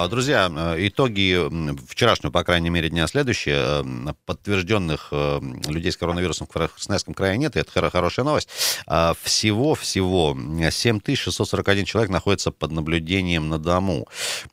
А, друзья, э, итоги вчерашнего, по крайней мере, дня следующие. Э, подтвержденных э, людей с коронавирусом в Красноярском крае нет, и это хорошая новость. Всего-всего а, 7641 человек находится под наблюдением на дому.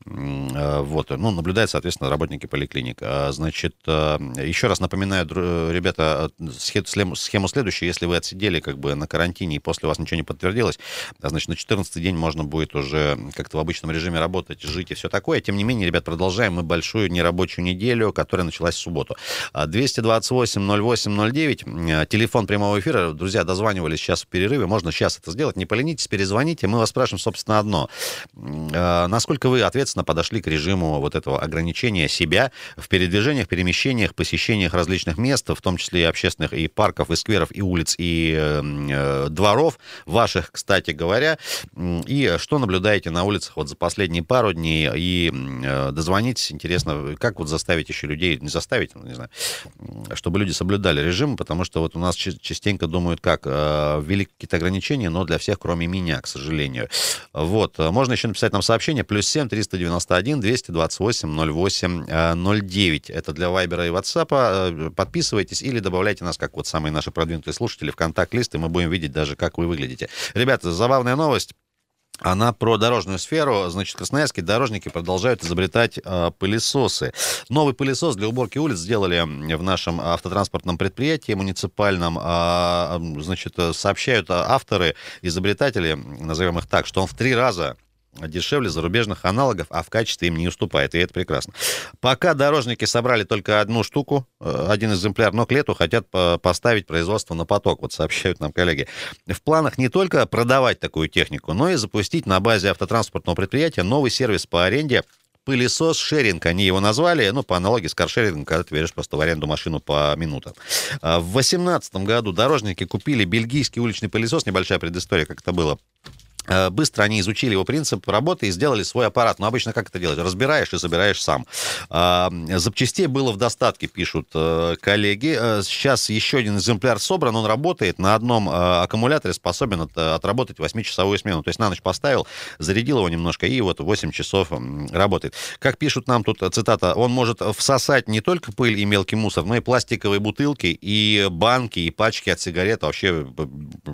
Вот, ну, наблюдают, соответственно, работники поликлиник. А, значит, еще раз напоминаю, ребята, схему, следующую. Если вы отсидели как бы на карантине и после вас ничего не подтвердилось, значит, на 14 день можно будет уже как-то в обычном режиме работать, жить и все такое такое. Тем не менее, ребят, продолжаем мы большую нерабочую неделю, которая началась в субботу. 228-08-09, а, телефон прямого эфира. Друзья, дозванивались сейчас в перерыве. Можно сейчас это сделать. Не поленитесь, перезвоните. Мы вас спрашиваем, собственно, одно. А, насколько вы ответственно подошли к режиму вот этого ограничения себя в передвижениях, перемещениях, посещениях различных мест, в том числе и общественных, и парков, и скверов, и улиц, и э, дворов ваших, кстати говоря. И что наблюдаете на улицах вот за последние пару дней и э, дозвонитесь. Интересно, как вот заставить еще людей, не заставить, ну, не знаю, чтобы люди соблюдали режим, потому что вот у нас частенько думают, как, э, ввели какие-то ограничения, но для всех, кроме меня, к сожалению. Вот, можно еще написать нам сообщение, плюс 7 391 228 08 09. Это для Вайбера и Ватсапа. Э, подписывайтесь или добавляйте нас, как вот самые наши продвинутые слушатели, в контакт-лист, и мы будем видеть даже, как вы выглядите. Ребята, забавная новость. Она про дорожную сферу. Значит, красноярские дорожники продолжают изобретать э, пылесосы. Новый пылесос для уборки улиц сделали в нашем автотранспортном предприятии муниципальном. Э, значит, сообщают авторы, изобретатели, назовем их так, что он в три раза дешевле зарубежных аналогов, а в качестве им не уступает, и это прекрасно. Пока дорожники собрали только одну штуку, э, один экземпляр, но к лету хотят поставить производство на поток, вот сообщают нам коллеги. В планах не только продавать такую технику, но и запустить на базе автотранспортного предприятия новый сервис по аренде пылесос шеринг, они его назвали, ну, по аналогии с каршерингом, когда ты берешь просто в аренду машину по минутам. А в 2018 году дорожники купили бельгийский уличный пылесос, небольшая предыстория, как это было, быстро они изучили его принцип работы и сделали свой аппарат. Но обычно как это делать? Разбираешь и собираешь сам. А, запчастей было в достатке, пишут э, коллеги. Э, сейчас еще один экземпляр собран, он работает. На одном аккумуляторе способен отработать 8-часовую смену. То есть на ночь поставил, зарядил его немножко, и вот 8 часов работает. Как пишут нам тут, цитата, он может всосать не только пыль и мелкий мусор, но и пластиковые бутылки, и банки, и пачки от сигарет. Вообще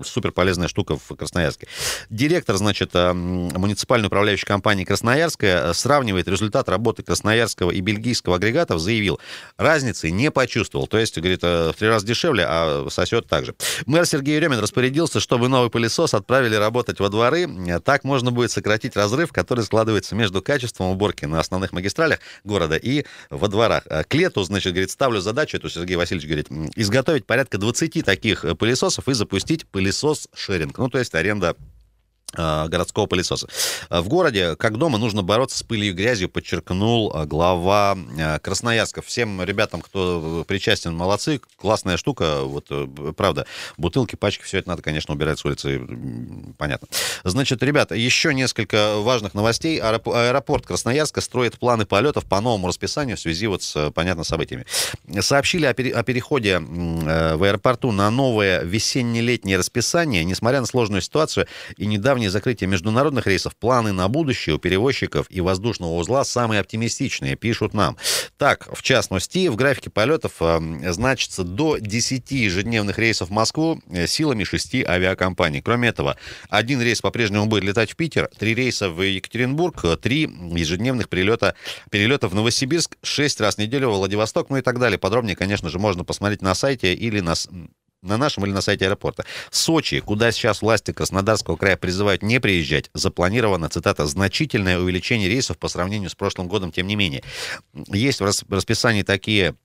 супер полезная штука в Красноярске. Директор директор, значит, э, муниципальной управляющей компании «Красноярская» э, сравнивает результат работы красноярского и бельгийского агрегатов, заявил, разницы не почувствовал. То есть, говорит, э, в три раза дешевле, а сосет так же. Мэр Сергей Еремин распорядился, чтобы новый пылесос отправили работать во дворы. Так можно будет сократить разрыв, который складывается между качеством уборки на основных магистралях города и во дворах. К лету, значит, говорит, ставлю задачу, это Сергей Васильевич говорит, изготовить порядка 20 таких пылесосов и запустить пылесос-шеринг. Ну, то есть аренда городского пылесоса. В городе, как дома, нужно бороться с пылью и грязью, подчеркнул э, глава э, Красноярска. Всем ребятам, кто причастен, молодцы, классная штука, вот правда, бутылки, пачки, все это надо, конечно, убирать с улицы, понятно. Значит, ребята, еще несколько важных новостей. Аэропорт Красноярска строит планы полетов по новому расписанию в связи вот с, понятно, событиями. Сообщили о, пере, о переходе в аэропорту на новое весенне-летнее расписание, несмотря на сложную ситуацию и недавний недавнее закрытие международных рейсов, планы на будущее у перевозчиков и воздушного узла самые оптимистичные, пишут нам. Так, в частности, в графике полетов э, значится до 10 ежедневных рейсов в Москву э, силами 6 авиакомпаний. Кроме этого, один рейс по-прежнему будет летать в Питер, три рейса в Екатеринбург, три ежедневных прилета, перелета в Новосибирск, 6 раз в неделю в Владивосток, ну и так далее. Подробнее, конечно же, можно посмотреть на сайте или на на нашем или на сайте аэропорта. Сочи, куда сейчас власти Краснодарского края призывают не приезжать, запланировано, цитата, значительное увеличение рейсов по сравнению с прошлым годом, тем не менее. Есть в расписании такие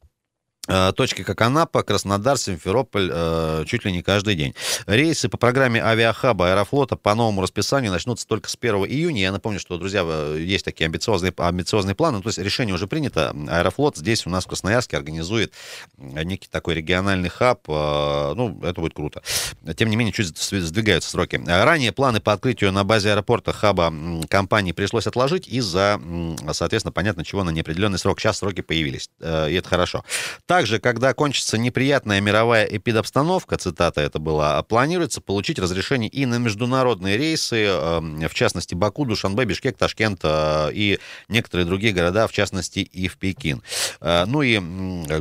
точки как Анапа, Краснодар, Симферополь э, чуть ли не каждый день. Рейсы по программе авиахаба Аэрофлота по новому расписанию начнутся только с 1 июня. Я напомню, что, друзья, есть такие амбициозные, амбициозные планы. Ну, то есть решение уже принято. Аэрофлот здесь у нас в Красноярске организует некий такой региональный хаб. Э, ну, это будет круто. Тем не менее, чуть сдвигаются сроки. Ранее планы по открытию на базе аэропорта хаба компании пришлось отложить из-за, соответственно, понятно чего, на неопределенный срок. Сейчас сроки появились, и это хорошо. Также, когда кончится неприятная мировая эпидобстановка, цитата это была, планируется получить разрешение и на международные рейсы, эм, в частности, Баку, Душанбе, Бишкек, Ташкент э, и некоторые другие города, в частности, и в Пекин. Э, ну и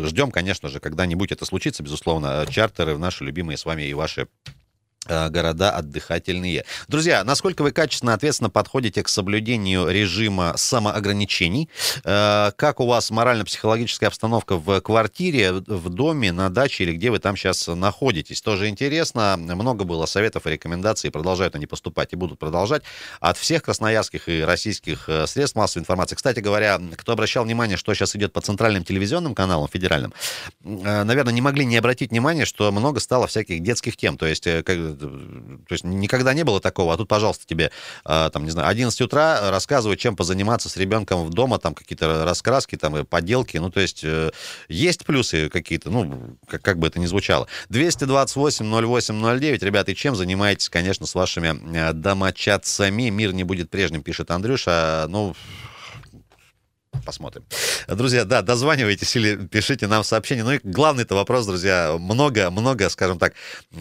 ждем, конечно же, когда-нибудь это случится, безусловно, чартеры в наши любимые с вами и ваши Э, города отдыхательные. Друзья, насколько вы качественно, ответственно подходите к соблюдению режима самоограничений? Э, как у вас морально-психологическая обстановка в квартире, в доме, на даче или где вы там сейчас находитесь? Тоже интересно. Много было советов и рекомендаций, продолжают они поступать и будут продолжать от всех красноярских и российских э, средств массовой информации. Кстати говоря, кто обращал внимание, что сейчас идет по центральным телевизионным каналам федеральным, наверное, не могли не обратить внимание, что много стало всяких детских тем. То есть, как то есть никогда не было такого, а тут, пожалуйста, тебе, а, там, не знаю, 11 утра рассказывают, чем позаниматься с ребенком в дома, там какие-то раскраски, там, поделки, ну, то есть э, есть плюсы какие-то, ну, как, как бы это ни звучало. 228-08-09, ребята, и чем занимаетесь, конечно, с вашими э, домочадцами? Мир не будет прежним, пишет Андрюша, ну, посмотрим. Друзья, да, дозванивайтесь или пишите нам сообщения. Ну и главный-то вопрос, друзья, много-много, скажем так,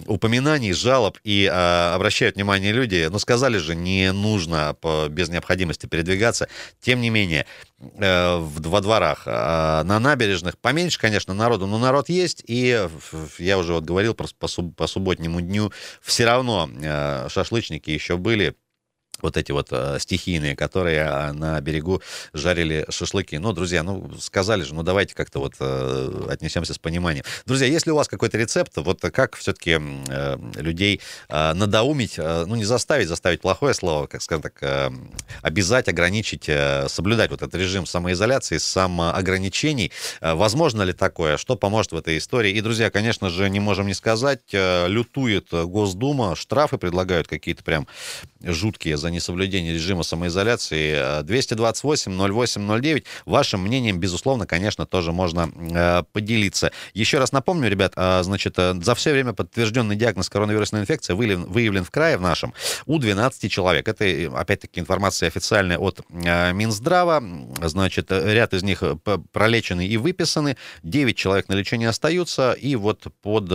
упоминаний, жалоб и э, обращают внимание люди. Ну, сказали же, не нужно по, без необходимости передвигаться. Тем не менее, э, в, во дворах, э, на набережных поменьше, конечно, народу, но народ есть. И я уже вот говорил просто по, по субботнему дню, все равно э, шашлычники еще были вот эти вот э, стихийные, которые э, на берегу жарили шашлыки. Ну, друзья, ну, сказали же, ну, давайте как-то вот э, отнесемся с пониманием. Друзья, если у вас какой-то рецепт, вот как все-таки э, людей э, надоумить, э, ну, не заставить, заставить плохое слово, как скажем так, э, обязать, ограничить, э, соблюдать вот этот режим самоизоляции, самоограничений. Э, возможно ли такое? Что поможет в этой истории? И, друзья, конечно же, не можем не сказать, э, лютует Госдума, штрафы предлагают какие-то прям жуткие за несоблюдение режима самоизоляции. 228-08-09. Э, Вашим мнением, безусловно, конечно, тоже можно э, поделиться. Еще раз напомню, ребят, э, значит, за все время подтвержденный диагноз коронавирусной инфекции выявлен, выявлен в крае в нашем у 12 человек. Это, опять-таки, информация официальная от Минздрава. Значит, ряд из них пролечены и выписаны. 9 человек на лечении остаются. И вот под,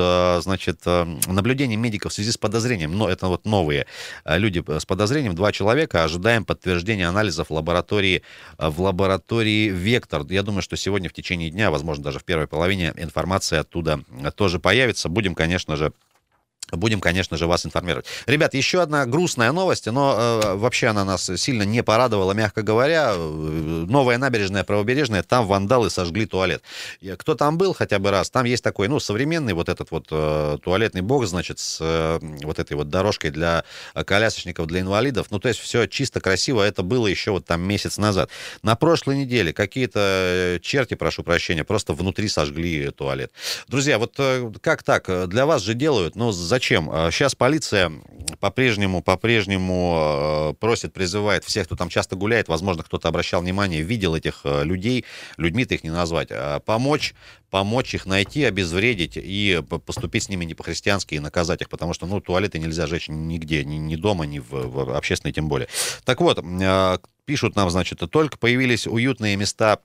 значит, наблюдением медиков в связи с подозрением, но это вот новые люди с подозрением, два человека. Ожидаем подтверждения анализов в лаборатории, в лаборатории «Вектор». Я думаю, что сегодня в течение дня, возможно, даже в первой половине информация оттуда тоже появится. Будем, конечно же, Будем, конечно же, вас информировать. Ребят, еще одна грустная новость, но э, вообще она нас сильно не порадовала, мягко говоря. Новая набережная правобережная, там вандалы сожгли туалет. Кто там был хотя бы раз, там есть такой, ну, современный вот этот вот э, туалетный бокс, значит, с э, вот этой вот дорожкой для колясочников, для инвалидов. Ну, то есть все чисто красиво, это было еще вот там месяц назад. На прошлой неделе какие-то э, черти, прошу прощения, просто внутри сожгли туалет. Друзья, вот э, как так? Для вас же делают, но за зачем? Сейчас а, полиция по-прежнему, по-прежнему э, просит, призывает всех, кто там часто гуляет, возможно, кто-то обращал внимание, видел этих э, людей, людьми-то их не назвать, а помочь, помочь их найти, обезвредить и поступить с ними не по-христиански и наказать их, потому что, ну, туалеты нельзя жечь нигде, ни, ни дома, ни в, в общественной тем более. Так вот, э, пишут нам, значит, только появились уютные места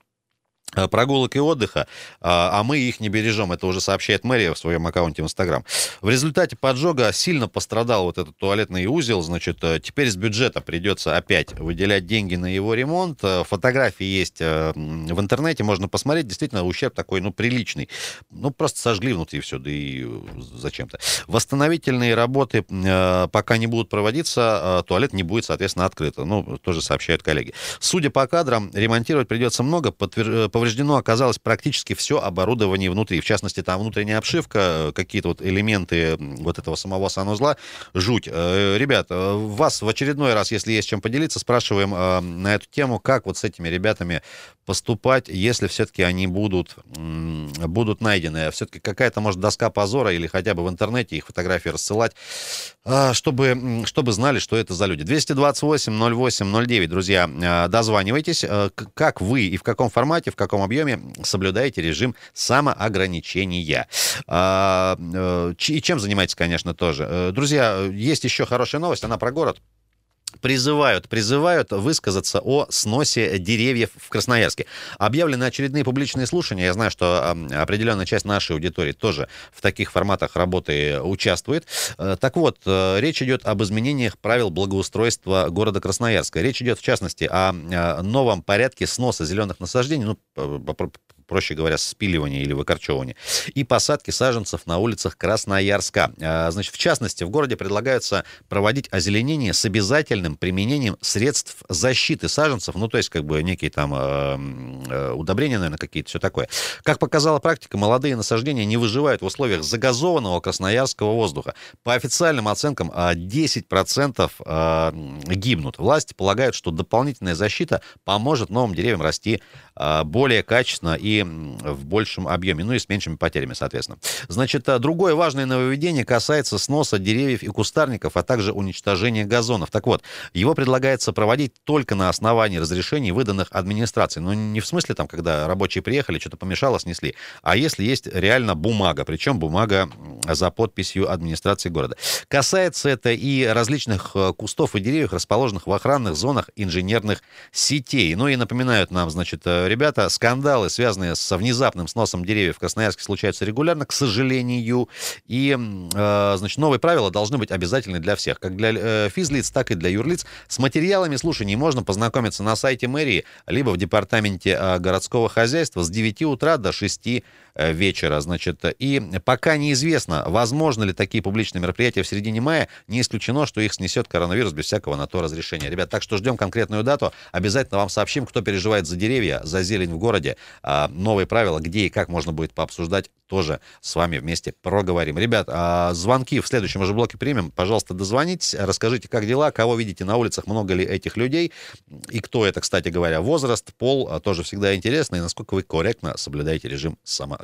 прогулок и отдыха, а, а мы их не бережем. Это уже сообщает мэрия в своем аккаунте в Инстаграм. В результате поджога сильно пострадал вот этот туалетный узел. Значит, э, теперь с бюджета придется опять выделять деньги на его ремонт. Э, фотографии есть в интернете, можно посмотреть. Действительно, ущерб такой, ну, приличный. Ну, просто сожгли внутри все, да и зачем-то. Восстановительные работы пока не будут проводиться, туалет не будет, соответственно, открыт. Ну, тоже сообщают коллеги. Судя по кадрам, ремонтировать придется много. Подтвер повреждено оказалось практически все оборудование внутри. В частности, там внутренняя обшивка, какие-то вот элементы вот этого самого санузла. Жуть. Э, ребят, э, вас в очередной раз, если есть чем поделиться, спрашиваем э, на эту тему, как вот с этими ребятами поступать, если все-таки они будут, будут найдены. Все-таки какая-то, может, доска позора или хотя бы в интернете их фотографии рассылать, чтобы, чтобы знали, что это за люди. 228-08-09, друзья, дозванивайтесь. Как вы и в каком формате, в каком каком объеме соблюдаете режим самоограничения. А, э, и чем занимаетесь, конечно, тоже. Э, друзья, есть еще хорошая новость, она про город. Призывают, призывают высказаться о сносе деревьев в Красноярске. Объявлены очередные публичные слушания. Я знаю, что определенная часть нашей аудитории тоже в таких форматах работы участвует. Э, так вот, э, речь идет об изменениях правил благоустройства города Красноярска. Речь идет, в частности, о новом порядке сноса зеленых насаждений, ну, проще говоря, спиливания или выкорчевывания, и посадки саженцев на улицах Красноярска. А, значит, в частности, в городе предлагается проводить озеленение с обязательным применением средств защиты саженцев, ну, то есть, как бы, некие там э, э, удобрения, наверное, какие-то, все такое. Как показала практика, молодые насаждения не выживают в условиях загазованного красноярского воздуха. По официальным оценкам, 10% а, э, гибнут. Власти полагают, что дополнительная защита поможет новым деревьям расти более качественно и в большем объеме, ну и с меньшими потерями, соответственно. Значит, а, другое важное нововведение касается сноса деревьев и кустарников, а также уничтожения газонов. Так вот, его предлагается проводить только на основании разрешений, выданных администрацией. Но ну, не в смысле, там, когда рабочие приехали, что-то помешало, снесли, а если есть реально бумага, причем бумага за подписью администрации города. Касается это и различных э, кустов и деревьев, расположенных в охранных зонах инженерных сетей. Ну и напоминают нам, значит, э, ребята, скандалы, связанные связанные с внезапным сносом деревьев в Красноярске случаются регулярно, к сожалению. И, э, значит, новые правила должны быть обязательны для всех, как для э, физлиц, так и для юрлиц. С материалами слушаний можно познакомиться на сайте мэрии, либо в департаменте э, городского хозяйства с 9 утра до 6 Э, вечера, значит, и пока неизвестно, возможно ли такие публичные мероприятия в середине мая, не исключено, что их снесет коронавирус без всякого на то разрешения. Ребят, так что ждем конкретную дату, обязательно вам сообщим, кто переживает за деревья, за зелень в городе, а, новые правила, где и как можно будет пообсуждать, тоже с вами вместе проговорим. Ребят, а, звонки в следующем уже блоке примем, пожалуйста, дозвонитесь, расскажите, как дела, кого видите на улицах, много ли этих людей, и кто это, кстати говоря, возраст, пол, а, тоже всегда интересно, и насколько вы корректно соблюдаете режим самообороны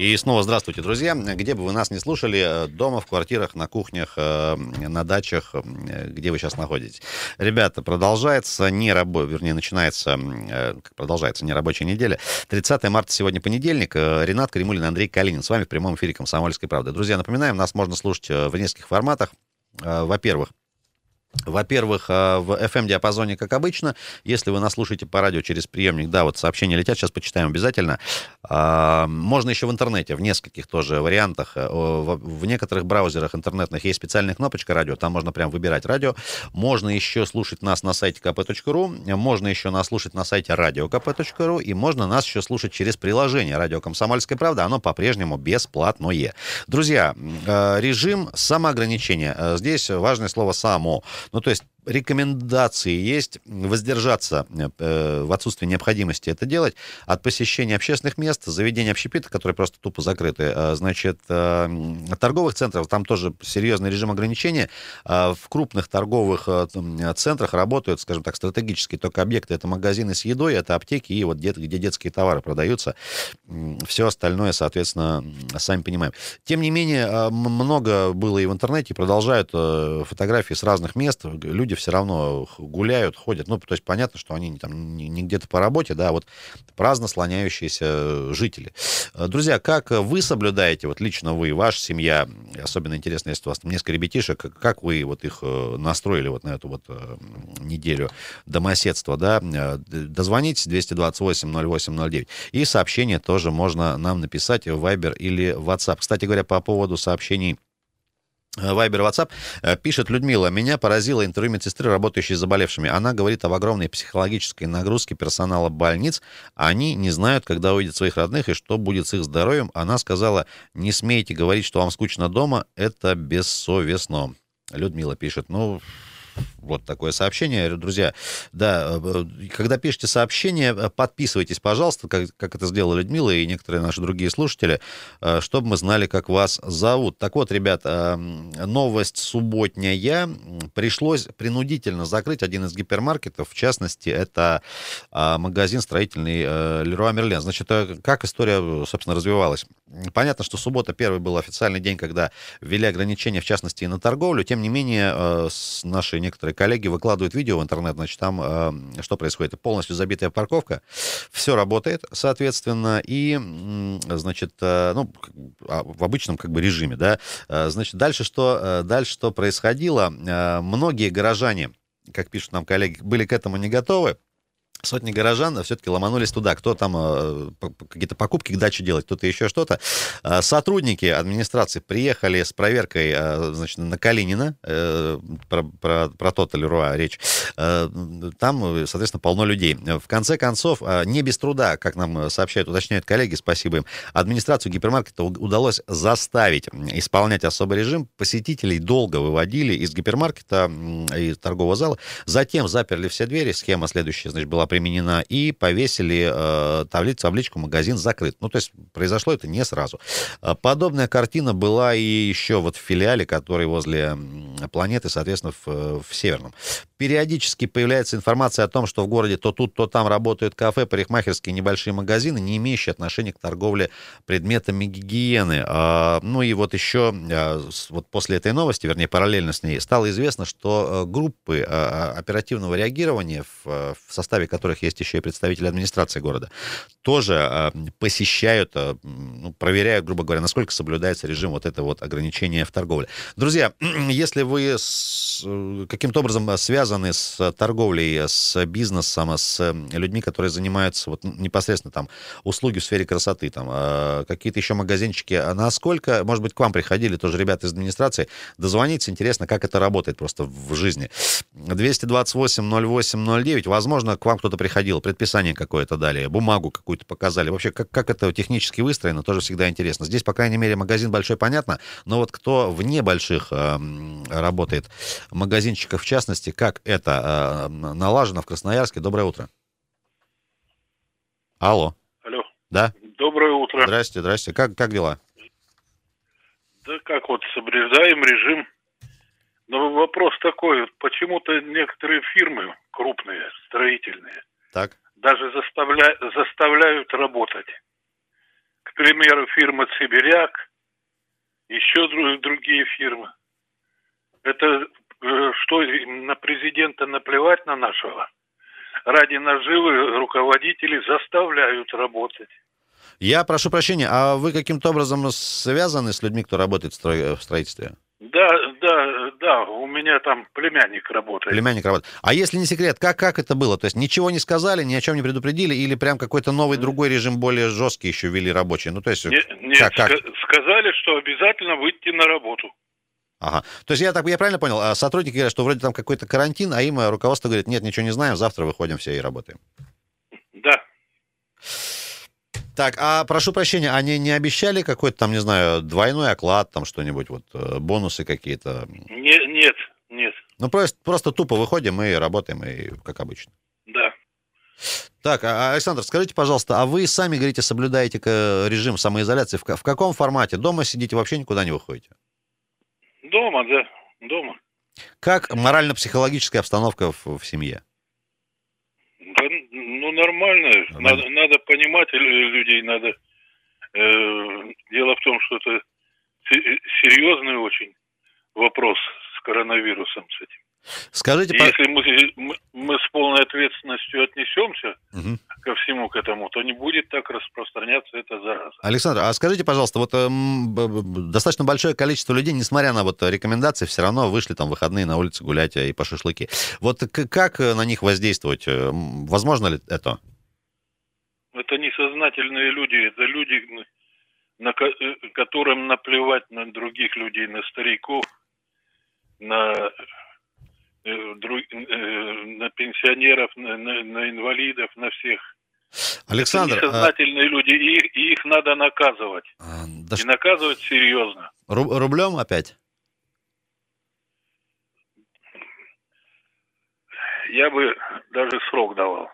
И снова здравствуйте, друзья. Где бы вы нас не слушали, дома, в квартирах, на кухнях, э, на дачах, э, где вы сейчас находитесь. Ребята, продолжается не рабо... вернее, начинается, э, продолжается не рабочая неделя. 30 марта сегодня понедельник. Ренат Кремулин, Андрей Калинин с вами в прямом эфире «Комсомольской правды». Друзья, напоминаем, нас можно слушать в нескольких форматах. Во-первых, во-первых, а, в FM-диапазоне, как обычно. Если вы нас слушаете по радио через приемник, да, вот сообщения летят, сейчас почитаем обязательно. А, можно еще в интернете, в нескольких тоже вариантах. Э, в некоторых браузерах интернетных есть специальная кнопочка радио, там можно прям выбирать радио. Можно еще слушать нас на сайте kp.ru, можно еще нас слушать на сайте radiokp.ru, и можно нас еще слушать через приложение «Радио Комсомольская правда», оно по-прежнему бесплатное. Друзья, э, режим самоограничения. Э, здесь важное слово «само». Ну, то есть рекомендации есть воздержаться э, в отсутствии необходимости это делать от посещения общественных мест, заведений общепита, которые просто тупо закрыты. Э, значит, э, торговых центров, там тоже серьезный режим ограничения. Э, в крупных торговых э, центрах работают, скажем так, стратегические только объекты. Это магазины с едой, это аптеки и вот где, где детские товары продаются. Все остальное, соответственно, сами понимаем. Тем не менее, э, много было и в интернете, продолжают э, фотографии с разных мест. Люди все равно гуляют, ходят. Ну, то есть понятно, что они там не где-то по работе, да, а вот праздно слоняющиеся жители. Э, друзья, как вы соблюдаете, вот лично вы, ваша семья, особенно интересно, если у вас там несколько ребятишек, как вы вот их э, настроили вот на эту вот э, неделю домоседства, да, дозвонитесь 228-08-09. И сообщение тоже можно нам написать в Viber или WhatsApp. Кстати говоря, по поводу сообщений Вайбер, WhatsApp. Э, пишет Людмила, меня поразило интервью медсестры, работающей с заболевшими. Она говорит об огромной психологической нагрузке персонала больниц. Они не знают, когда увидят своих родных и что будет с их здоровьем. Она сказала, не смейте говорить, что вам скучно дома, это бессовестно. Людмила пишет, ну, вот такое сообщение. Друзья, да, э, когда пишете сообщение, э, подписывайтесь, пожалуйста, как, как это сделала Людмила и некоторые наши другие слушатели, э, чтобы мы знали, как вас зовут. Так вот, ребят, новость субботняя. Пришлось принудительно закрыть один из гипермаркетов. В частности, это магазин строительный Леруа Мерлен. Значит, как история, собственно, развивалась? Понятно, что суббота первый был официальный день, когда ввели ограничения, в частности, и на торговлю. Тем не менее, наши некоторые некоторые коллеги выкладывают видео в интернет, значит, там э, что происходит? Полностью забитая парковка, все работает, соответственно, и, значит, э, ну, а, в обычном как бы режиме, да. Значит, дальше что, дальше что происходило? Многие горожане, как пишут нам коллеги, были к этому не готовы, Сотни горожан все-таки ломанулись туда. Кто там э, какие-то покупки к даче делать, кто-то еще что-то. Э, сотрудники администрации приехали с проверкой э, значит, на Калинина, про, про, про тот Леруа речь. Там, соответственно, полно людей. В конце концов, не без труда, как нам сообщают, уточняют коллеги, спасибо им, администрацию гипермаркета удалось заставить исполнять особый режим. Посетителей долго выводили из гипермаркета, из торгового зала. Затем заперли все двери. Схема следующая, значит, была применена, и повесили э, таблицу, табличку «Магазин закрыт». Ну, то есть произошло это не сразу. Э, подобная картина была и еще вот в филиале, который возле планеты, соответственно, в, в Северном. Периодически появляется информация о том, что в городе то тут, то там работают кафе, парикмахерские небольшие магазины, не имеющие отношения к торговле предметами гигиены. А, ну и вот еще а, вот после этой новости, вернее, параллельно с ней, стало известно, что э, группы а, оперативного реагирования, в, в составе которых есть еще и представители администрации города, тоже посещают, ну, проверяют, грубо говоря, насколько соблюдается режим вот этого вот ограничения в торговле. Друзья, если вы с, каким-то образом связаны с торговлей, с бизнесом, с людьми, которые занимаются вот непосредственно там услуги в сфере красоты, там а, какие-то еще магазинчики, а насколько, может быть, к вам приходили тоже ребята из администрации, дозвониться, интересно, как это работает просто в жизни. 228 08 09, возможно, к вам кто-то приходил, предписание какое-то дали, бумагу какую-то показали. Вообще, как, как это технически выстроено, тоже всегда интересно. Здесь, по крайней мере, магазин большой, понятно, но вот кто вне больших э, работает, магазинчиков в частности, как это э, налажено в Красноярске? Доброе утро. Алло. Алло. Да? Доброе утро. Здрасте, здрасте. Как, как дела? Да как вот, соблюдаем режим. Но вопрос такой, почему-то некоторые фирмы крупные, строительные, так. даже заставля... заставляют работать. К примеру, фирма «Сибиряк», еще другие фирмы. Это что, на президента наплевать на нашего? Ради наживы руководители заставляют работать. Я прошу прощения, а вы каким-то образом связаны с людьми, кто работает в строительстве? Да, да, да, у меня там племянник работает. Племянник работает. А если не секрет, как, как это было? То есть ничего не сказали, ни о чем не предупредили, или прям какой-то новый другой режим более жесткий еще ввели рабочие? Ну, то есть... Нет, нет как, как? сказали, что обязательно выйти на работу. Ага. То есть я так я правильно понял, а сотрудники говорят, что вроде там какой-то карантин, а им руководство говорит, нет, ничего не знаем, завтра выходим все и работаем. Да. Так, а прошу прощения, они не обещали какой-то там, не знаю, двойной оклад, там что-нибудь, вот э, бонусы какие-то? Не, нет, нет. Ну, просто, просто тупо выходим и работаем, и как обычно. Да. Так, а, Александр, скажите, пожалуйста, а вы сами, говорите, соблюдаете режим самоизоляции? В каком формате? Дома сидите, вообще никуда не выходите? Дома, да, дома. Как морально-психологическая обстановка в, в семье? Да, ну, нормально. Надо, надо понимать людей, надо... Э, дело в том, что это серьезный очень вопрос с коронавирусом, с этим. Скажите, Если мы, мы с полной ответственностью отнесемся угу. ко всему к этому, то не будет так распространяться эта зараза. Александр, а скажите, пожалуйста, вот э, достаточно большое количество людей, несмотря на вот рекомендации, все равно вышли там выходные на улице гулять и по шашлыки. Вот как на них воздействовать? Э, возможно ли это? Это несознательные люди, это люди, на, э, которым наплевать на других людей, на стариков, на Э, э, на пенсионеров, на, на, на инвалидов, на всех. Александр, Это несознательные а... люди, и их, и их надо наказывать. А, да и наказывать серьезно. Ру- рублем опять? Я бы даже срок давал.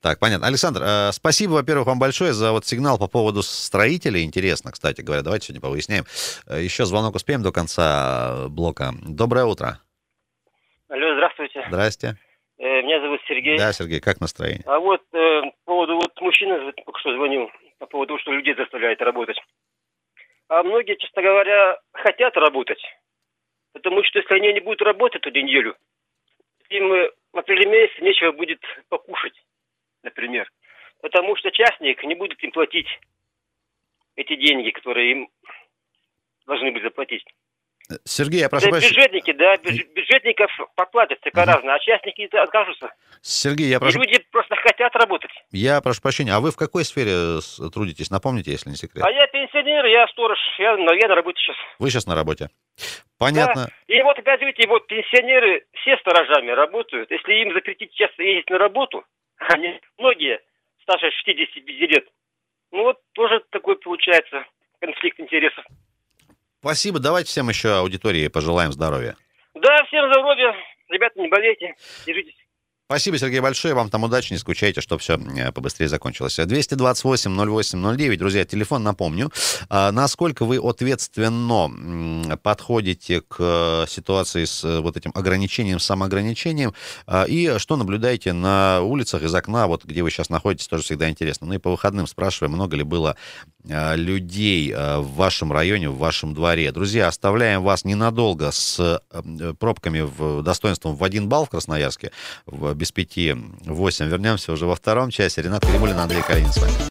Так, понятно. Александр, э, спасибо, во-первых, вам большое за вот сигнал по поводу строителей. Интересно, кстати говоря. Давайте сегодня повыясняем. Э, еще звонок успеем до конца блока. Доброе утро. Алло, здравствуйте. Здрасте. Э, меня зовут Сергей. Да, Сергей, как настроение? А вот э, по поводу, вот только что звонил, по поводу того, что людей заставляет работать. А многие, честно говоря, хотят работать. Потому что если они не будут работать эту неделю, им э, в апреле месяце нечего будет покушать, например. Потому что частник не будет им платить эти деньги, которые им должны быть заплатить. Сергей, я прошу Да, прощения. бюджетники, да, бюдж- бюджетников поплатят всяко разно, а частники откажутся. Сергей, я И прошу, люди просто хотят работать. я прошу прощения. А вы в какой сфере трудитесь? Напомните, если не секрет. А я пенсионер, я сторож, я, я на работе сейчас. Вы сейчас на работе. Понятно. И вот опять видите, вот пенсионеры все сторожами работают. Если им запретить часто ездить на работу, они многие старше 65 лет, ну вот тоже такой получается конфликт интересов. Спасибо. Давайте всем еще аудитории пожелаем здоровья. Да, всем здоровья, ребята, не болейте, держитесь. Спасибо, Сергей, большое. Вам там удачи, не скучайте, чтобы все побыстрее закончилось. 228-08-09. Друзья, телефон напомню. А, Насколько вы ответственно подходите к э, ситуации с э, вот этим ограничением, самоограничением, а, и что наблюдаете на улицах из окна, вот где вы сейчас находитесь, тоже всегда интересно. Ну и по выходным спрашиваем, много ли было э, людей э, в вашем районе, в вашем дворе. Друзья, оставляем вас ненадолго с э, пробками в достоинством в один балл в Красноярске, в без пяти восемь. Вернемся уже во втором часе. Ренат Кремулин, Андрей Калинин с вами.